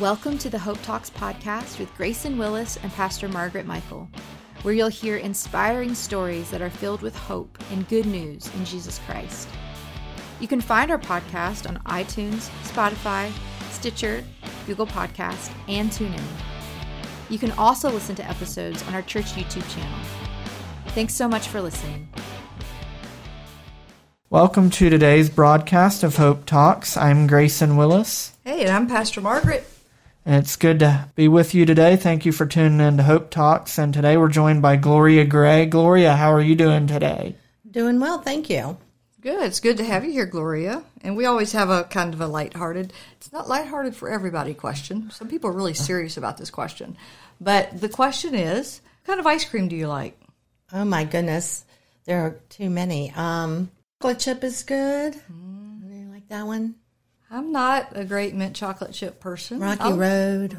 Welcome to the Hope Talks podcast with Grayson Willis and Pastor Margaret Michael, where you'll hear inspiring stories that are filled with hope and good news in Jesus Christ. You can find our podcast on iTunes, Spotify, Stitcher, Google Podcast, and TuneIn. You can also listen to episodes on our church YouTube channel. Thanks so much for listening. Welcome to today's broadcast of Hope Talks. I'm Grayson Willis. Hey, and I'm Pastor Margaret. And it's good to be with you today. Thank you for tuning in to Hope Talks. And today we're joined by Gloria Gray. Gloria, how are you doing today? Doing well, thank you. Good. It's good to have you here, Gloria. And we always have a kind of a lighthearted, it's not lighthearted for everybody question. Some people are really serious about this question. But the question is, what kind of ice cream do you like? Oh my goodness, there are too many. Um, chocolate chip is good. Mm. You like that one? I'm not a great mint chocolate chip person. Rocky I'll, Road.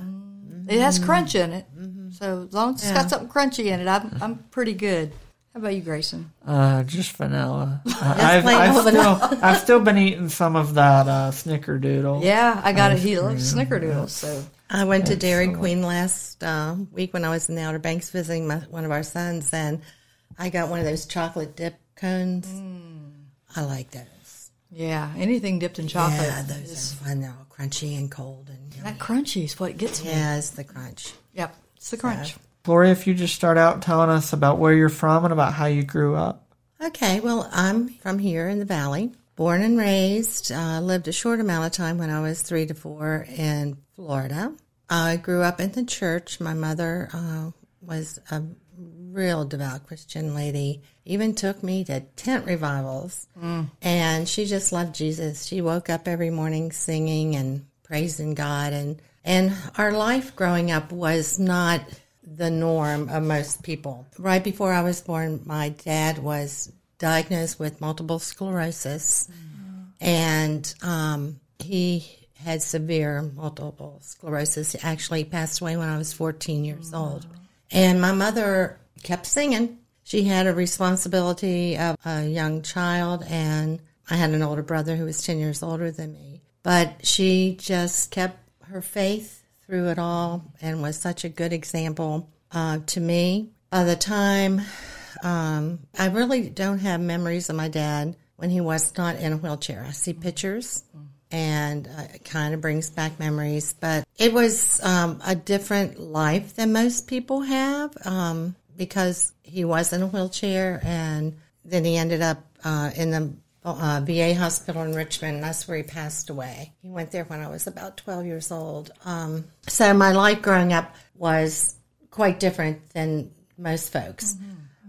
It has crunch in it. So as long as it's Yeah. got something crunchy in it, I'm, I'm pretty good. How about you, Grayson? Uh, just vanilla. Uh, I've, I've, old still, I've still been eating some of that uh, snickerdoodle. Yeah, I got it. He loves snickerdoodles. So I went to Dairy Queen last uh, week when I was in the Outer Banks visiting my, one of our sons, and I got one of those chocolate dip cones. I like those. Yeah, anything dipped in chocolate. Yeah, those is- are fun. They're all crunchy and cold, and yummy. that crunchy is what gets me. yeah, it's the crunch. Yep, it's the crunch. Gloria, if you just start out telling us about where you're from and about how you grew up. Okay, well, I'm from here in the valley, born and raised. Uh, lived a short amount of time when I was three to four in Florida. I grew up in the church. My mother uh, was a real devout Christian lady. Even took me to tent revivals, and she just loved Jesus. She woke up every morning singing and praising God, and and our life growing up was not the norm of most people. Right before I was born, my dad was diagnosed with multiple sclerosis, and um, he had severe multiple sclerosis. He actually passed away when I was 14 years old. And my mother kept singing. She had a responsibility of a young child, and I had an older brother who was 10 years older than me. But she just kept her faith through it all and was such a good example uh, to me. By the time um, I really don't have memories of my dad when he was not in a wheelchair. I see pictures and uh, it kind of brings back memories, but it was um, a different life than most people have um, because he was in a wheelchair and then he ended up uh, in the uh, VA hospital in Richmond, that's where he passed away. He went there when I was about 12 years old. Um, so my life growing up was quite different than most folks.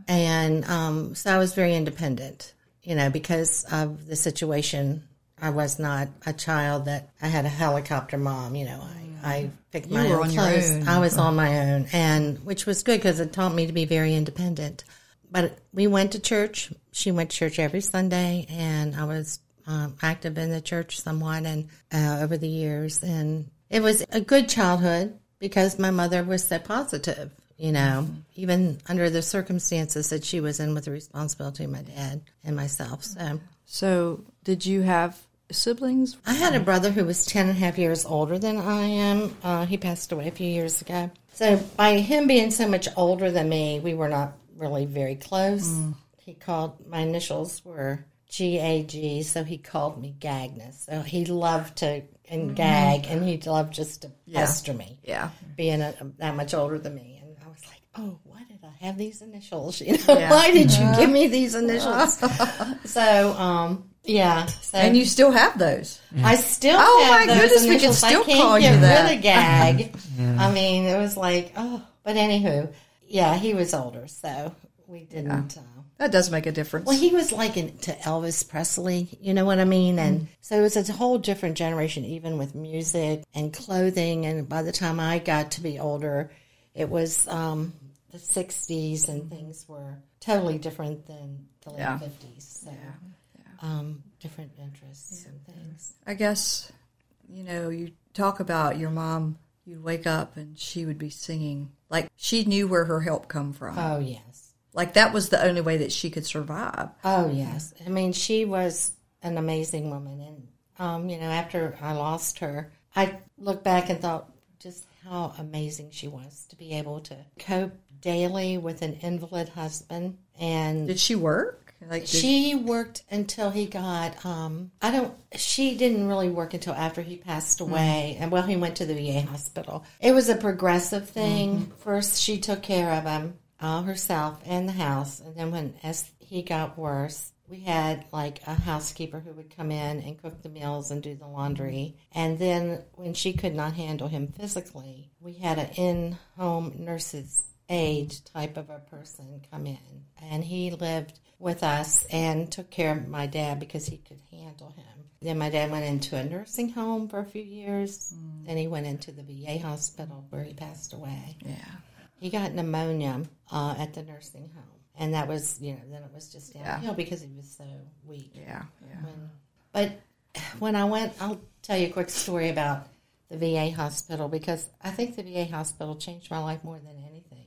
And um, so I was very independent, you know, because of the situation. I was not a child that I had a helicopter mom, you know. I, I picked my were own clothes. own. I was on my own, and which was good because it taught me to be very independent. But we went to church. She went to church every Sunday, and I was um, active in the church somewhat and uh, over the years. And it was a good childhood because my mother was so positive, you know, even under the circumstances that she was in with the responsibility of my dad and myself. So So, did you have siblings? I had a brother who was 10 and a half years older than I am. Uh, he passed away a few years ago. So, by him being so much older than me, we were not really very close. He called, my initials were G A G, so he called me Gagnus. So, he loved to and gag, and he loved just to pester me, Yeah. being a, that much older than me. And I was like, oh, why did I have these initials? You know, Yeah. why did you give me these initials? so, um, yeah. So And you still have those. I still Oh, my goodness, we can still I can't call you that. rid of gag. I mean, it was like, oh, but anywho, yeah, he was older, so we didn't. Uh, That does make a difference. well, he was like in, to Elvis Presley, you know what I mean? And so it was a whole different generation, even with music and clothing. And by the time I got to be older, it was um, the 60s and things were totally different than the late Yeah. 50s. So, Um, different interests and things. I guess, you know, you talk about your mom, you'd wake up and she would be singing. Like she knew where her help come from. Oh, yes. like that was the only way that she could survive. Oh yes, I mean she was an amazing woman, and um, you know after I lost her, I looked back and thought, just how amazing she was to be able to cope daily with an invalid husband and Did she work? Like did- she worked until he got um I don't she didn't really work until after he passed mm-hmm. away and well he went to the VA hospital. It was a progressive thing. Mm-hmm. First she took care of him all herself and the house and then when as he got worse we had like a housekeeper who would come in and cook the meals and do the laundry. And then when she could not handle him physically, we had an in home nurse's aide type of a person come in. And he lived with us and took care of my dad because he could handle him. Then my dad went into a nursing home for a few years. Then he went into the VA hospital where he passed away. yeah. He got pneumonia uh, at the nursing home. And that was, you know, then it was just Yeah. downhill because he was so weak. Yeah. Yeah. When, but when I went, I'll tell you a quick story about the VA hospital because I think the VA hospital changed my life more than anything.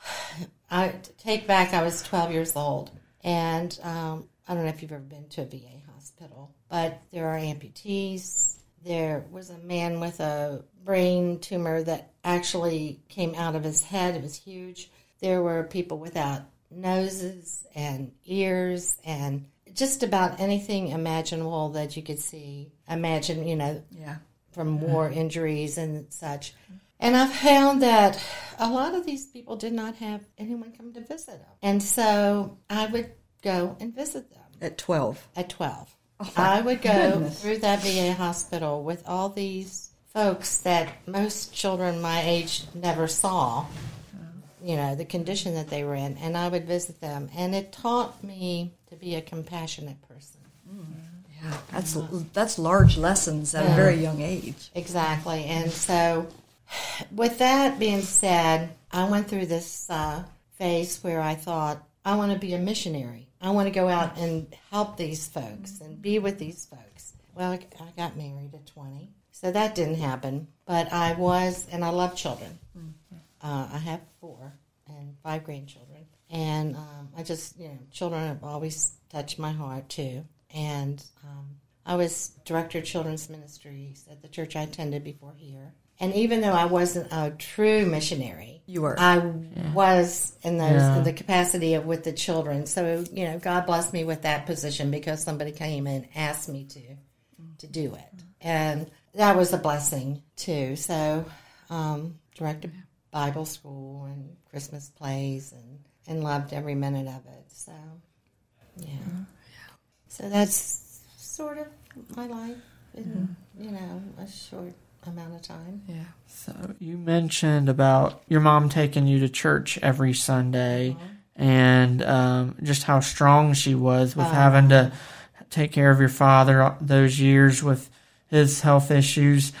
I take back, I was 12 years old, and um, I don't know if you've ever been to a VA hospital, but there are amputees. There was a man with a brain tumor that actually came out of his head. It was huge. There were people without noses and ears and just about anything imaginable that you could see. Imagine, you know, Yeah. from war injuries and such. And I found that a lot of these people did not have anyone come to visit them. And so I would go and visit them At 12. at 12. I would go through that VA hospital with all these folks that most children my age never saw, you know, the condition that they were in, and I would visit them. And it taught me to be a compassionate person. Yeah. That's that's large lessons at a very young age. Exactly. And so, with that being said, I went through this uh, phase where I thought, I want to be a missionary. I want to go out and help these folks and be with these folks. Well, I got married at 20, so that didn't happen. But I was, and I love children. Uh, I have four and five grandchildren. And um, I just, you know, children have always touched my heart too. And um, I was director of children's ministries at the church I attended before here. And even though I wasn't a true missionary, You were. I was in those Yeah. in the capacity of with the children. So you know, God blessed me with that position because somebody came and asked me to to do it, and that was a blessing too. So, um, directed Bible school and Christmas plays, and and loved every minute of it. So, yeah. So that's sort of my life in you know a short amount of time. yeah. So you mentioned about your mom taking you to church every Sunday, and um, just how strong she was with having to take care of your father those years with his health issues.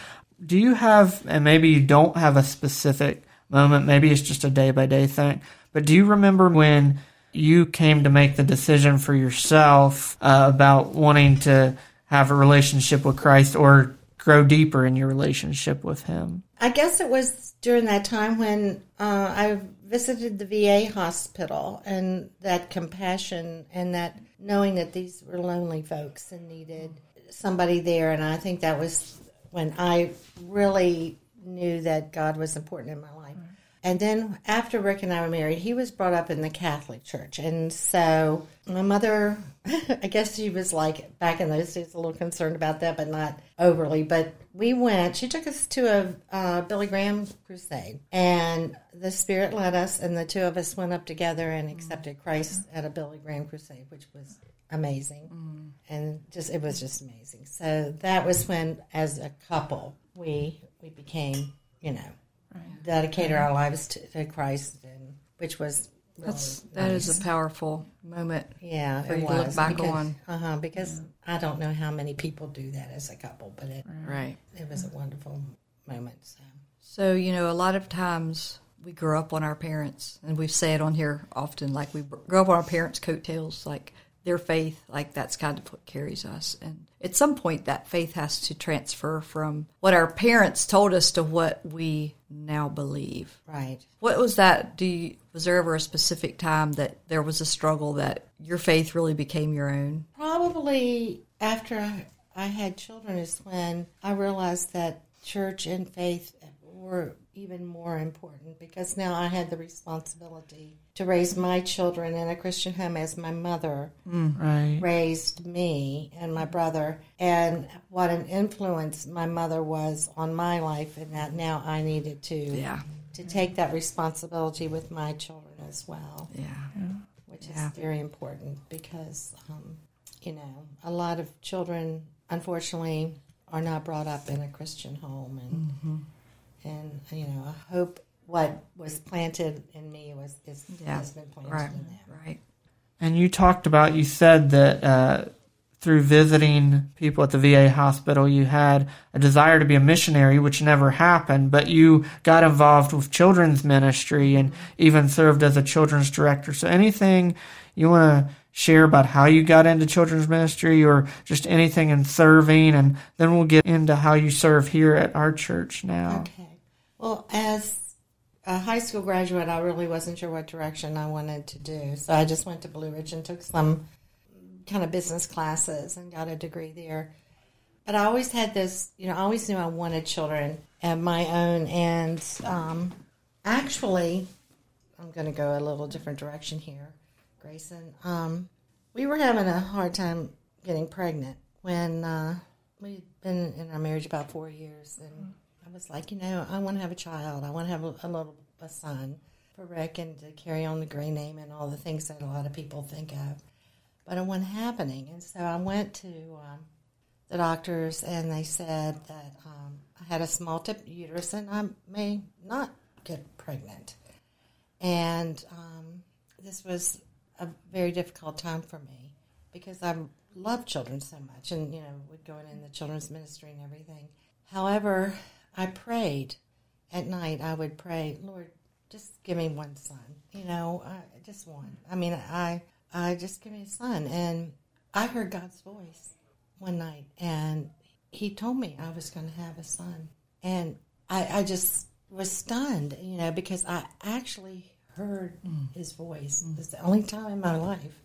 Do you have, and maybe you don't have a specific moment, maybe it's just a day by day thing, but do you remember when you came to make the decision for yourself uh, about wanting to have a relationship with Christ or grow deeper in your relationship with Him? I guess it was during that time when uh, I visited the VA hospital and that compassion and that knowing that these were lonely folks and needed somebody there. And I think that was when I really knew that God was important in my life. And then after Rick and I were married, he was brought up in the Catholic Church. And so my mother, I guess she was like, back in those days, a little concerned about that, but not overly. But we went, she took us to a uh, Billy Graham crusade. And the Spirit led us, and the two of us went up together and accepted Christ at a Billy Graham crusade, which was amazing. And just, it was just amazing. So that was when, as a couple, we, we became, you know, dedicated our lives to, to Christ, and which was really That's that is a powerful moment. yeah, for you to look back because, on. Uh-huh, because I don't know how many people do that as a couple, but it Right. it was a wonderful moment. So So, you know, a lot of times we grow up on our parents, and we've said on here often, like we grow up on our parents' coattails, like their faith, like that's kind of what carries us. And at some point, that faith has to transfer from what our parents told us to what we now believe. right, What was that? Do you, was there ever a specific time that there was a struggle that your faith really became your own? probably after I, I had children is when I realized that church and faith were even more important because now I had the responsibility to raise my children in a Christian home as my mother Right. raised me and my brother, and what an influence my mother was on my life, and that now I needed to Yeah. to take that responsibility with my children as well, Yeah. which Yeah. is very important because um, you know a lot of children unfortunately are not brought up in a Christian home, and and you know I hope what was planted in me was is, Yeah. has been planted Right. in them. Right. And you talked about, you said that uh, through visiting people at the VA hospital, you had a desire to be a missionary, which never happened, but you got involved with children's ministry and even served as a children's director. So anything you want to share about how you got into children's ministry or just anything in serving, and then we'll get into how you serve here at our church now. Okay. Well, as a high school graduate, I really wasn't sure what direction I wanted to do. So I just went to Blue Ridge and took some kind of business classes and got a degree there. But I always had this, you know, I always knew I wanted children of my own. And um, actually, I'm going to go a little different direction here, Grayson. Um, we were having a hard time getting pregnant when uh, we'd been in our marriage about four years. And I was like, you know, I want to have a child. I want to have a, a little a son for Rick and to carry on the Gray name and all the things that a lot of people think of. But it wasn't happening. And so I went to um, the doctors and they said that um, I had a small tip uterus and I may not get pregnant. And um, this was a very difficult time for me because I love children so much and, you know, would go in the children's ministry and everything. However, I prayed at night. I would pray, Lord, just give me one son, you know, I, just one. I mean, I, I just give me a son. And I heard God's voice one night and he told me I was going to have a son. And I, I just was stunned, you know, because I actually heard mm. his voice. Mm. It's the only time in my life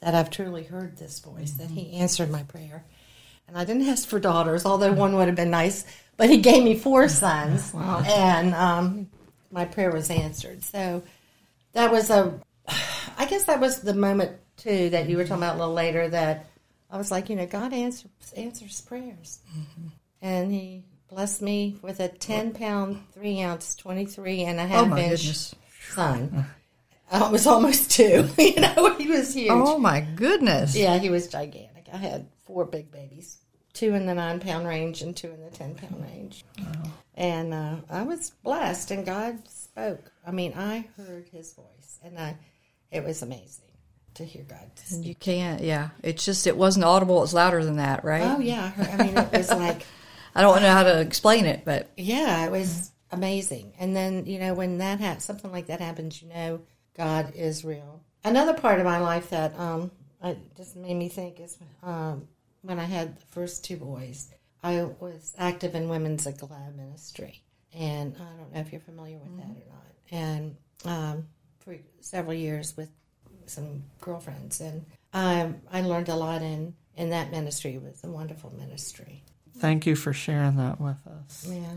that I've truly heard this voice, that mm-hmm. he answered my prayer. And I didn't ask for daughters, although one would have been nice, but he gave me four sons. And um, my prayer was answered. So that was a, I guess that was the moment, too, that you were talking about a little later that I was like, you know, God answers, answers prayers. And he blessed me with a 10 pound, 3 ounce, 23 and a half oh, inch goodness. son. I was almost two. you know, he was huge. Oh, my goodness. Yeah, he was gigantic. I had four big babies, two in the nine pound range and two in the ten pound range. And uh, I was blessed, and God spoke. I mean, I heard His voice, and I, it was amazing to hear God. Speak. You can't, yeah. It's just, it wasn't audible. It's louder than that, right? Oh yeah, I, heard, I mean, it was like, I don't know how to explain it, but yeah, it was amazing. And then you know, when that ha- something like that happens, you know, God is real. Another part of my life that um, I, just made me think is um, when I had the first two boys, I was active in Women's Aglow Ministry. And I don't know if you're familiar with that or not. And um, for several years with some girlfriends. And um, I learned a lot in, in that ministry. It was a wonderful ministry. Thank you for sharing that with us. Yeah.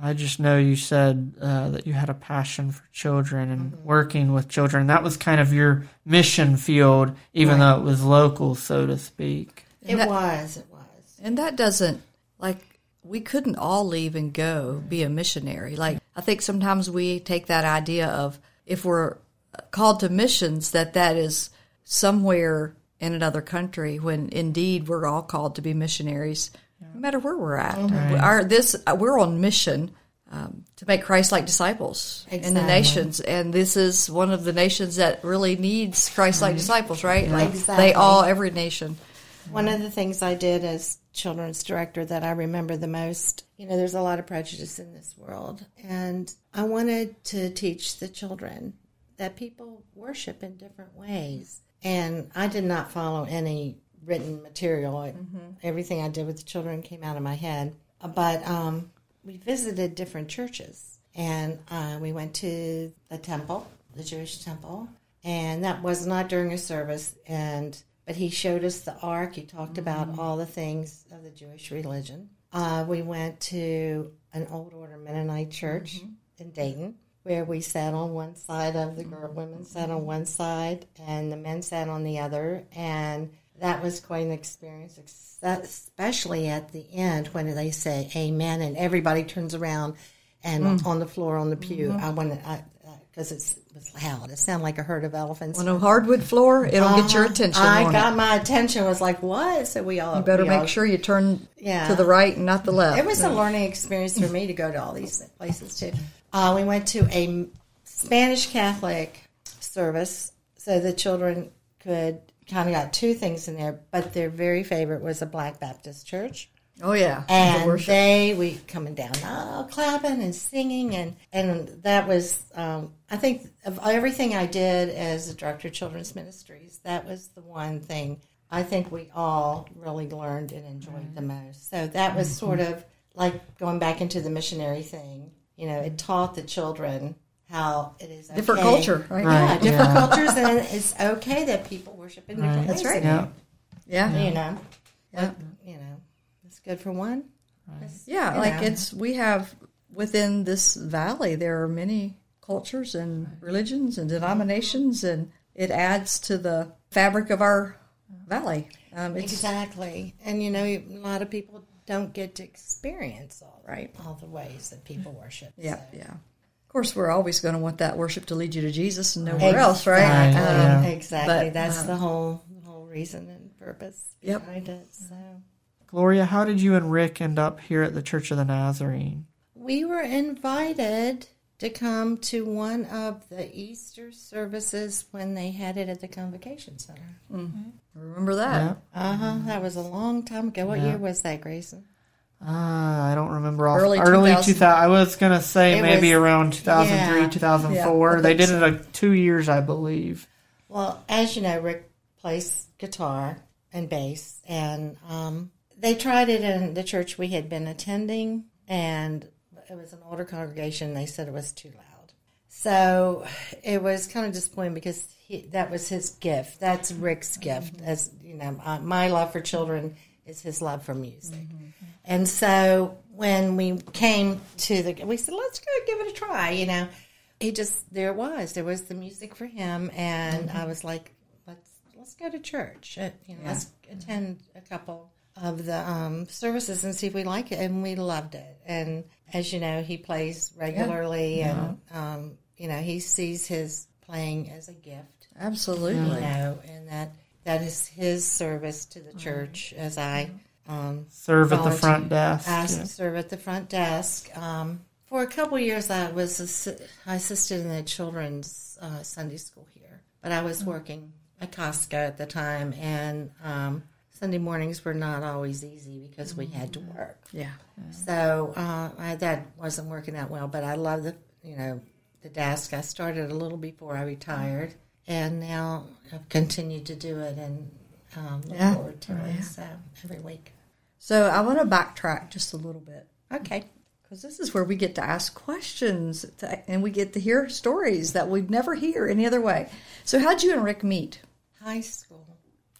I just know you said uh, that you had a passion for children and working with children. That was kind of your mission field, even though it was local, so to speak. It that- was. It was. And that doesn't like we couldn't all leave and go be a missionary. Like I think sometimes we take that idea of if we're called to missions that that is somewhere in another country when indeed we're all called to be missionaries no matter where we're at. Our this we're on mission um, to make Christ-like disciples in the nations, and this is one of the nations that really needs Christ-like disciples, right? Like Exactly. they all, every nation. One of the things I did as children's director that I remember the most, you know, there's a lot of prejudice in this world. And I wanted to teach the children that people worship in different ways. And I did not follow any written material. It- Everything I did with the children came out of my head. But um, we visited different churches. And uh, we went to the temple, the Jewish temple. And that was not during a service. And but he showed us the ark. He talked about mm-hmm. all the things of the Jewish religion. Uh, we went to an old order Mennonite church mm-hmm. in Dayton, where we sat on one side of the girl, women sat on one side, and the men sat on the other, and that was quite an experience, especially at the end when they say Amen, and everybody turns around and mm. on the floor on the pew. Mm-hmm. I want to. Because it was loud. It sounded like a herd of elephants. On a hardwood floor, it'll get your Uh-huh. attention. I got it? my attention. Was like, what? So we all You better make all- sure you turn Yeah. to the right and not the left. It was a learning experience for me to go to all these places too. Uh, we went to a Spanish Catholic service, so the children could kind of got two things in there. But their very favorite was a Black Baptist church. Oh yeah, the and worship. they we coming down oh, clapping and singing and and that was um, i think of everything i did as a director of children's ministries that was the one thing i think we all really learned and enjoyed the most so that was sort of like going back into the missionary thing you know it taught the children how it is different culture, right? Right. yeah different Yeah. cultures and it's okay that people worship in different That's right. Yeah. Yeah, you know Yeah. Like, you know it's good for one It's- yeah. you Like know. it's we have within this valley there are many cultures and religions and denominations, and it adds to the fabric of our valley. Um, it's Exactly. And you know, a lot of people don't get to experience all right all the ways that people worship. yeah, So- yeah. Of course, we're always going to want that worship to lead you to Jesus and nowhere else, right? Right, Um, yeah. Exactly. but, That's uh, the whole the whole reason and purpose Yep. behind it. So Gloria, how did you and Rick end up here at the Church of the Nazarene? we were invited to come to one of the Easter services when they had it at the Convocation Center. Remember that? Yeah. Uh huh. That was a long time ago. What Yeah. year was that, Grayson? Ah, I don't remember off Early early 2000. 2000. I was gonna say It maybe was- around 2003, yeah. 2004. Yeah, they did it like two years, I believe. Well, as you know, Rick plays guitar and bass, and um, they tried it in the church we had been attending, and it was an older congregation. They said it was too loud, so it was kind of disappointing because he, that was his gift. That's Rick's gift, as you know, my love for children is his love for music, and so when we came to the, we said, let's go give it a try, you know. He just there it was. There was the music for him and i was like let's let's go to church. Uh, you know let's attend a couple of the um, services and see if we like it and we loved it and as you know he plays regularly and um, you know he sees his playing as a gift Absolutely. you know and that that is his service to the church as i um, Serve at the front desk. asked Yeah. serve at the front desk. Um, for a couple years, I was assi- I assisted in the children's uh, Sunday school here, but I was working at Costco at the time, and um, Sunday mornings were not always easy because we had to work. Yeah. So uh, I, that wasn't working out well, but I love the you know the desk. I started a little before I retired, and now I've continued to do it and um, look Yeah. forward to it. So every week. So I want to backtrack just a little bit Okay. because this is where we get to ask questions to, and we get to hear stories that we'd never hear any other way. So how'd you and Rick meet? High school.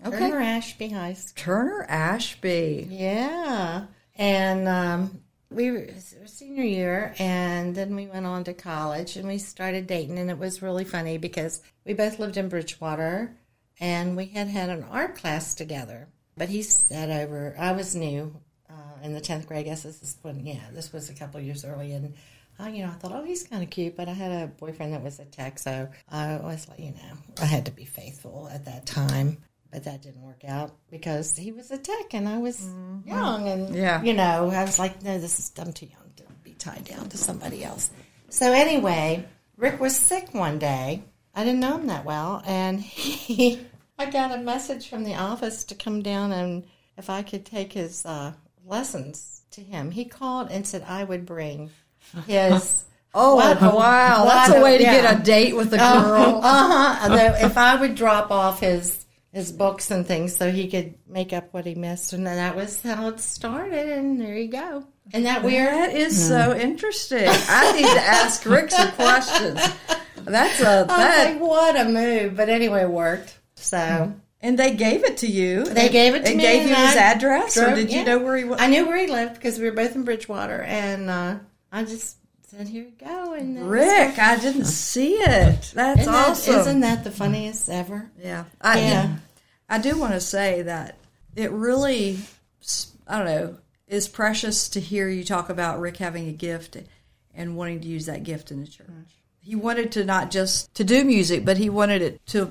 Okay. Turner Ashby High School. Turner Ashby. Yeah. And um, we were senior year, and then we went on to college and we started dating. And it was really funny because we both lived in Bridgewater and we had had an art class together. But he sat over, I was new uh, in the 10th grade. I guess this is when, yeah, this was a couple years early. And I, you know, I thought, oh, he's kind of cute. But I had a boyfriend that was a tech, so I was like, you know, I had to be faithful at that time. But that didn't work out because he was a tech and I was young. And, Yeah. you know, I was like, no, this is, I'm too young to be tied down to somebody else. So anyway, Rick was sick one day. I didn't know him that well. And he, I got a message from the office to come down and if I could take his uh, lessons to him. He called and said I would bring his. Oh, What? wow. That's a way to Yeah. get a date with a girl. Uh huh. if I would drop off his his books and things so he could make up what he missed, and then that was how it started. And there you go. And that weird. That is so interesting. I need to ask Rick some questions. That's a I was that. like, what a move! But anyway, it worked. So And they gave it to you. They gave it to and me. gave you his I address, or drove- did you know where he was? I knew where he lived because we were both in Bridgewater, and uh, I just said, "Here you go." And Rick. I didn't see it. That's Isn't that, awesome. isn't that the funniest ever? Yeah, I, Yeah. I do want to say that it really, I don't know, is precious to hear you talk about Rick having a gift and wanting to use that gift in the church. He wanted to not just to do music, but he wanted it to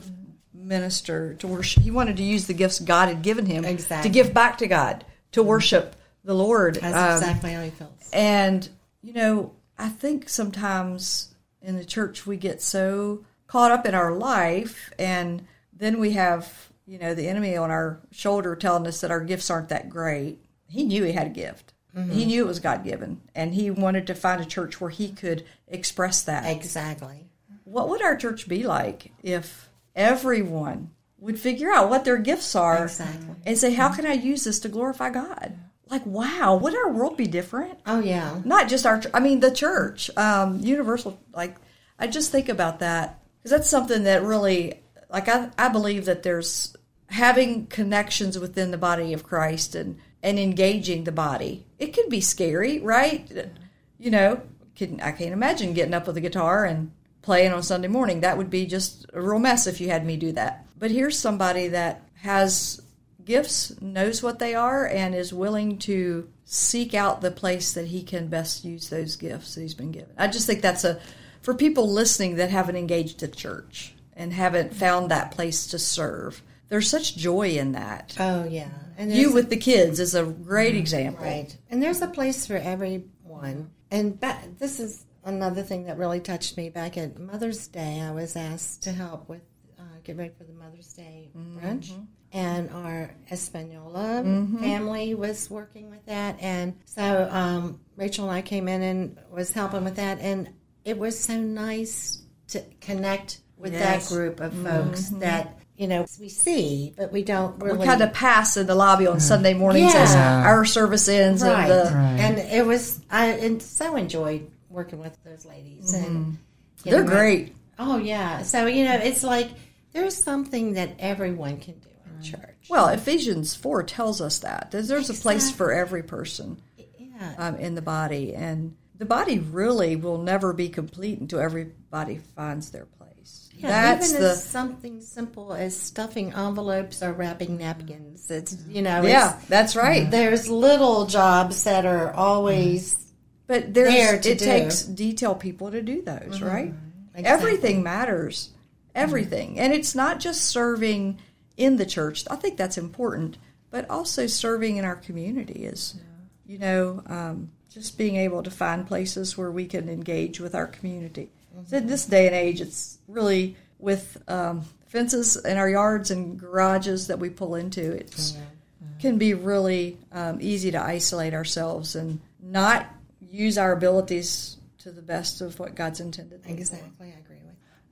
minister to worship. He wanted to use the gifts God had given him Exactly. to give back to God to worship the Lord. That's Um, exactly how he feels. and, you know, I think sometimes in the church we get so caught up in our life, and then we have, you know, the enemy on our shoulder telling us that our gifts aren't that great. He knew he had a gift. Mm-hmm. He knew it was God given, and he wanted to find a church where he could express that. Exactly. What would our church be like if everyone would figure out what their gifts are Exactly. and say, How mm-hmm. can I use this to glorify God? Like, wow, would our world be different? Oh yeah. not just our i mean the church um universal like i just think about that because that's something that really like I, I believe that there's having connections within the body of christ and and engaging the body it can be scary right you know can, i can't imagine getting up with a guitar and playing on sunday morning that would be just a real mess if you had me do that but here's somebody that has gifts, knows what they are, and is willing to seek out the place that he can best use those gifts that he's been given. I just think that's a for people listening that haven't engaged the church and haven't found that place to serve. There's such joy in that. Oh yeah. And You with the kids is a great mm-hmm. example. Right. And there's a place for everyone. And this is another thing that really touched me. Back at Mother's Day, I was asked to help with get ready for the Mother's Day brunch. And our Espanola family was working with that. And so um, Rachel and I came in and was helping with that. And it was so nice to connect with Yes. that group of folks that, you know, we see, but we don't really We kind of pass in the lobby on Sunday mornings as our service ends. right. And the, Right. And it was I and so enjoyed working with those ladies and Mm-hmm. They're getting re- great. Oh yeah. So you know, it's like there's something that everyone can do in church. Well, Ephesians 4 tells us that. There's, there's a place for every person. Yeah. um, in the body, and the body really will never be complete until everybody finds their place. Yeah, That's even the as something simple as stuffing envelopes or wrapping napkins. It's mm-hmm. you know, yeah, that's right. there's little jobs that are always mm-hmm. But there's there it do. takes detail people to do those, mm-hmm. right? Exactly. Everything matters, everything, and it's not just serving in the church. I think that's important, but also serving in our community is, you know, um, just being able to find places where we can engage with our community. So in this day and age, it's really with um, fences in our yards and garages that we pull into. It's can be really um, easy to isolate ourselves and not use our abilities to the best of what God's intended. exactly.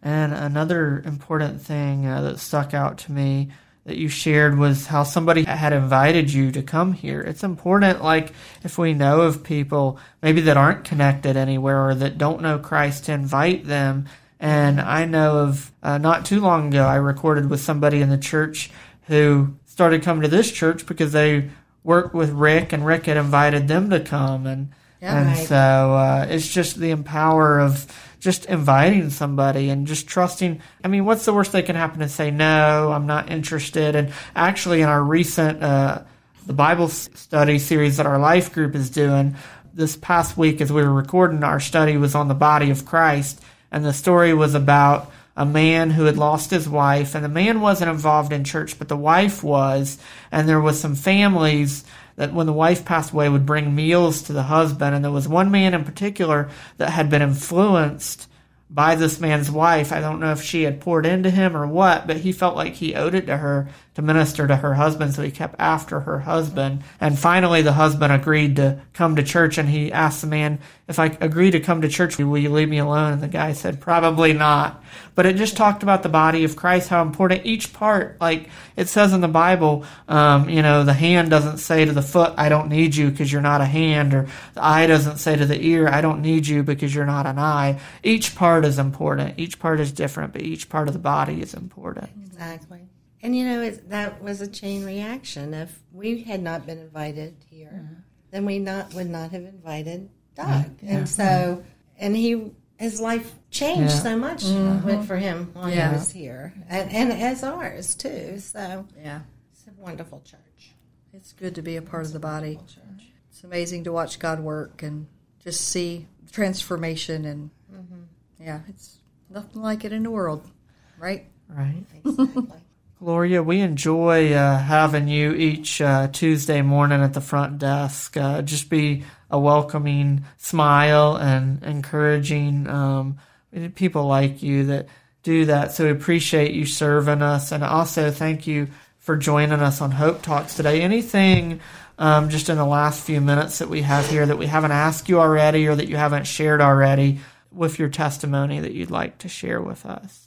I agree with. And another important thing uh, that stuck out to me that you shared was how somebody had invited you to come here. It's important, like, if we know of people maybe that aren't connected anywhere or that don't know Christ, to invite them. And I know of uh, not too long ago, I recorded with somebody in the church who started coming to this church because they worked with Rick, and Rick had invited them to come. And Yeah. and Right. so uh, it's just the empower of just inviting somebody and just trusting. I mean, what's the worst that can happen to say no? I'm not interested. And actually, in our recent uh, the Bible study series that our life group is doing this past week, as we were recording, our study was on the body of Christ, and the story was about a man who had lost his wife, and the man wasn't involved in church, but the wife was, and there was some families that when the wife passed away would bring meals to the husband, and there was one man in particular that had been influenced by this man's wife. I don't know if she had poured into him or what, but he felt like he owed it to her to minister to her husband, so he kept after her husband. And finally, the husband agreed to come to church, and he asked the man, If I agree to come to church, will you leave me alone? And the guy said, Probably not. But it just talked about the body of Christ, how important each part, like it says in the Bible, um, you know, the hand doesn't say to the foot, I don't need you because you're not a hand, or the eye doesn't say to the ear, I don't need you because you're not an eye. Each part is important. Each part is different, but each part of the body is important. Exactly. And you know, it, that was a chain reaction. If we had not been invited here, Mm-hmm. then we not would not have invited Doug. And so, and he his life changed Yeah. so much with, for him while Yeah. he was here, and, and as ours too. So Yeah. it's a wonderful church. It's good to be a part of the body. It's amazing to watch God work and just see transformation and yeah, it's nothing like it in the world, right? Right. Exactly. Gloria, we enjoy uh, having you each uh, Tuesday morning at the front desk. Uh, just be a welcoming smile and encouraging um, people like you that do that. So we appreciate you serving us, and also thank you for joining us on Hope Talks today. Anything um, just in the last few minutes that we have here that we haven't asked you already, or that you haven't shared already with your testimony that you'd like to share with us?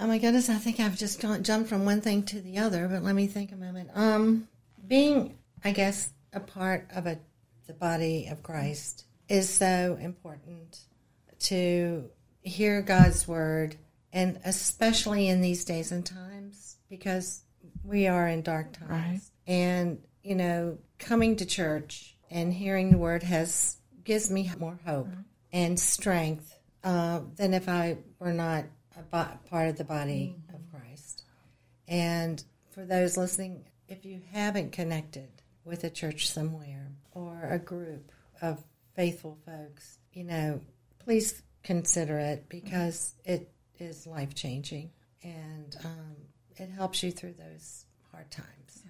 Oh my goodness, I think I've just jumped from one thing to the other, but let me think a moment. Um, being, I guess, a part of a the body of Christ is so important to hear God's word, and especially in these days and times, because we are in dark times. Right. And you know, coming to church and hearing the word has gives me more hope and strength uh, than if I were not a part of the body of Christ. And for those listening, if you haven't connected with a church somewhere or a group of faithful folks, you know, please consider it because it is life changing and um, it helps you through those hard times.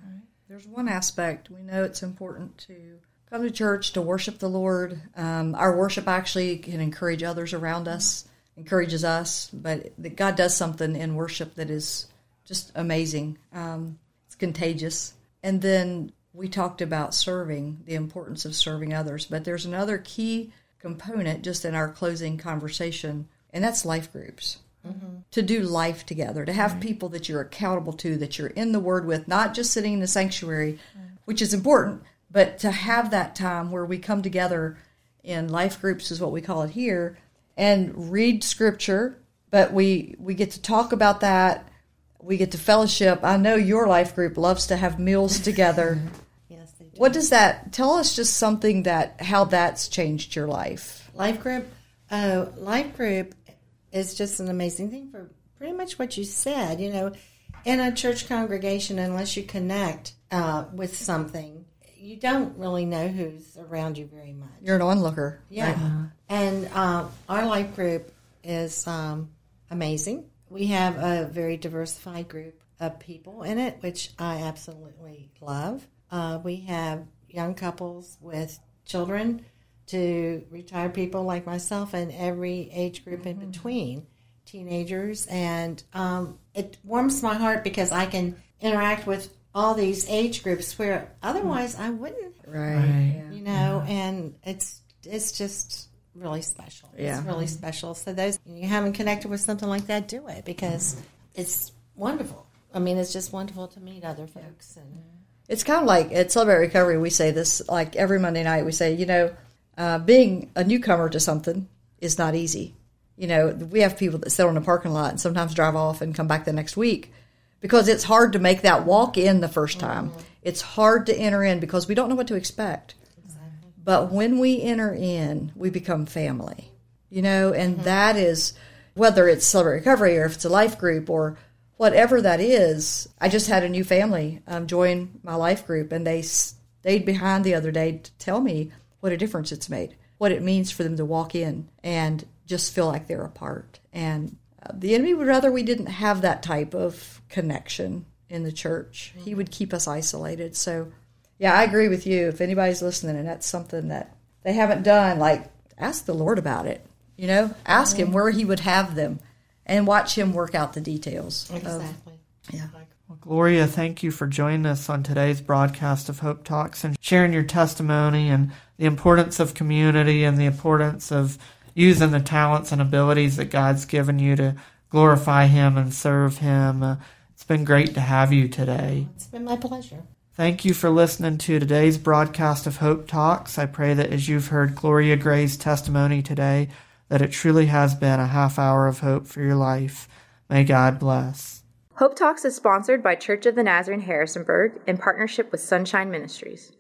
There's one aspect we know it's important to come to church to worship the Lord. Um, our worship actually can encourage others around us, encourages us, but that God does something in worship that is just amazing. Um, it's contagious. And then we talked about serving, the importance of serving others, but there's another key component just in our closing conversation, and that's life groups to do life together, to have people that you're accountable to, that you're in the Word with, not just sitting in the sanctuary, which is important, but to have that time where we come together in life groups, is what we call it here, and read Scripture. But we we get to talk about that. We get to fellowship. I know your life group loves to have meals together. Yes, they do. what does that tell us? Just something that how that's changed your life. Life group, oh, life group is just an amazing thing for pretty much what you said. You know, in a church congregation, unless you connect uh, with something, you don't really know who's around you very much. You're an onlooker. Yeah. And um, our life group is um, amazing. We have a very diversified group of people in it, which I absolutely love. Uh, we have young couples with children to retired people like myself and every age group in between, teenagers. And um, it warms my heart because I can interact with all these age groups where otherwise I wouldn't Right. you know, and it's it's just really special. Yeah. It's really special. So those you haven't connected with something like that, do it because it's wonderful. I mean, it's just wonderful to meet other folks and It's kind of like at Celebrate Recovery, we say this like every Monday night. We say, you know, uh, being a newcomer to something is not easy. You know, we have people that sit on a parking lot and sometimes drive off and come back the next week because it's hard to make that walk in the first time. It's hard to enter in because we don't know what to expect. But when we enter in, we become family, you know, and that is whether it's Celebrate Recovery or if it's a life group or whatever that is. I just had a new family um, join my life group, and they stayed behind the other day to tell me what a difference it's made, what it means for them to walk in and just feel like they're a part. And the enemy would rather we didn't have that type of connection in the church. He mm-hmm. would keep us isolated. So, yeah, I agree with you. If anybody's listening and that's something that they haven't done, like ask the Lord about it. You know, ask Him mm-hmm. where He would have them, and watch Him work out the details. of- exactly. yeah. Well, Gloria, thank you for joining us on today's broadcast of Hope Talks and sharing your testimony and the importance of community and the importance of using the talents and abilities that God's given you to glorify Him and serve Him. Uh, it's been great to have you today. It's been my pleasure. Thank you for listening to today's broadcast of Hope Talks. I pray that as you've heard Gloria Gray's testimony today, that it truly has been a half hour of hope for your life. May God bless. Hope Talks is sponsored by Church of the Nazarene Harrisonburg in partnership with Sunshine Ministries.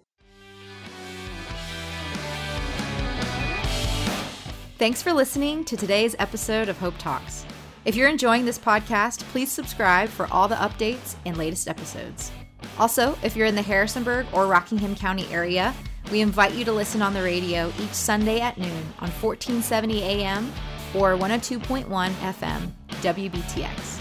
Thanks for listening to today's episode of Hope Talks. If you're enjoying this podcast, please subscribe for all the updates and latest episodes. Also, if you're in the Harrisonburg or Rockingham County area, we invite you to listen on the radio each Sunday at noon on 1470 AM or 102.1 FM, WBTX.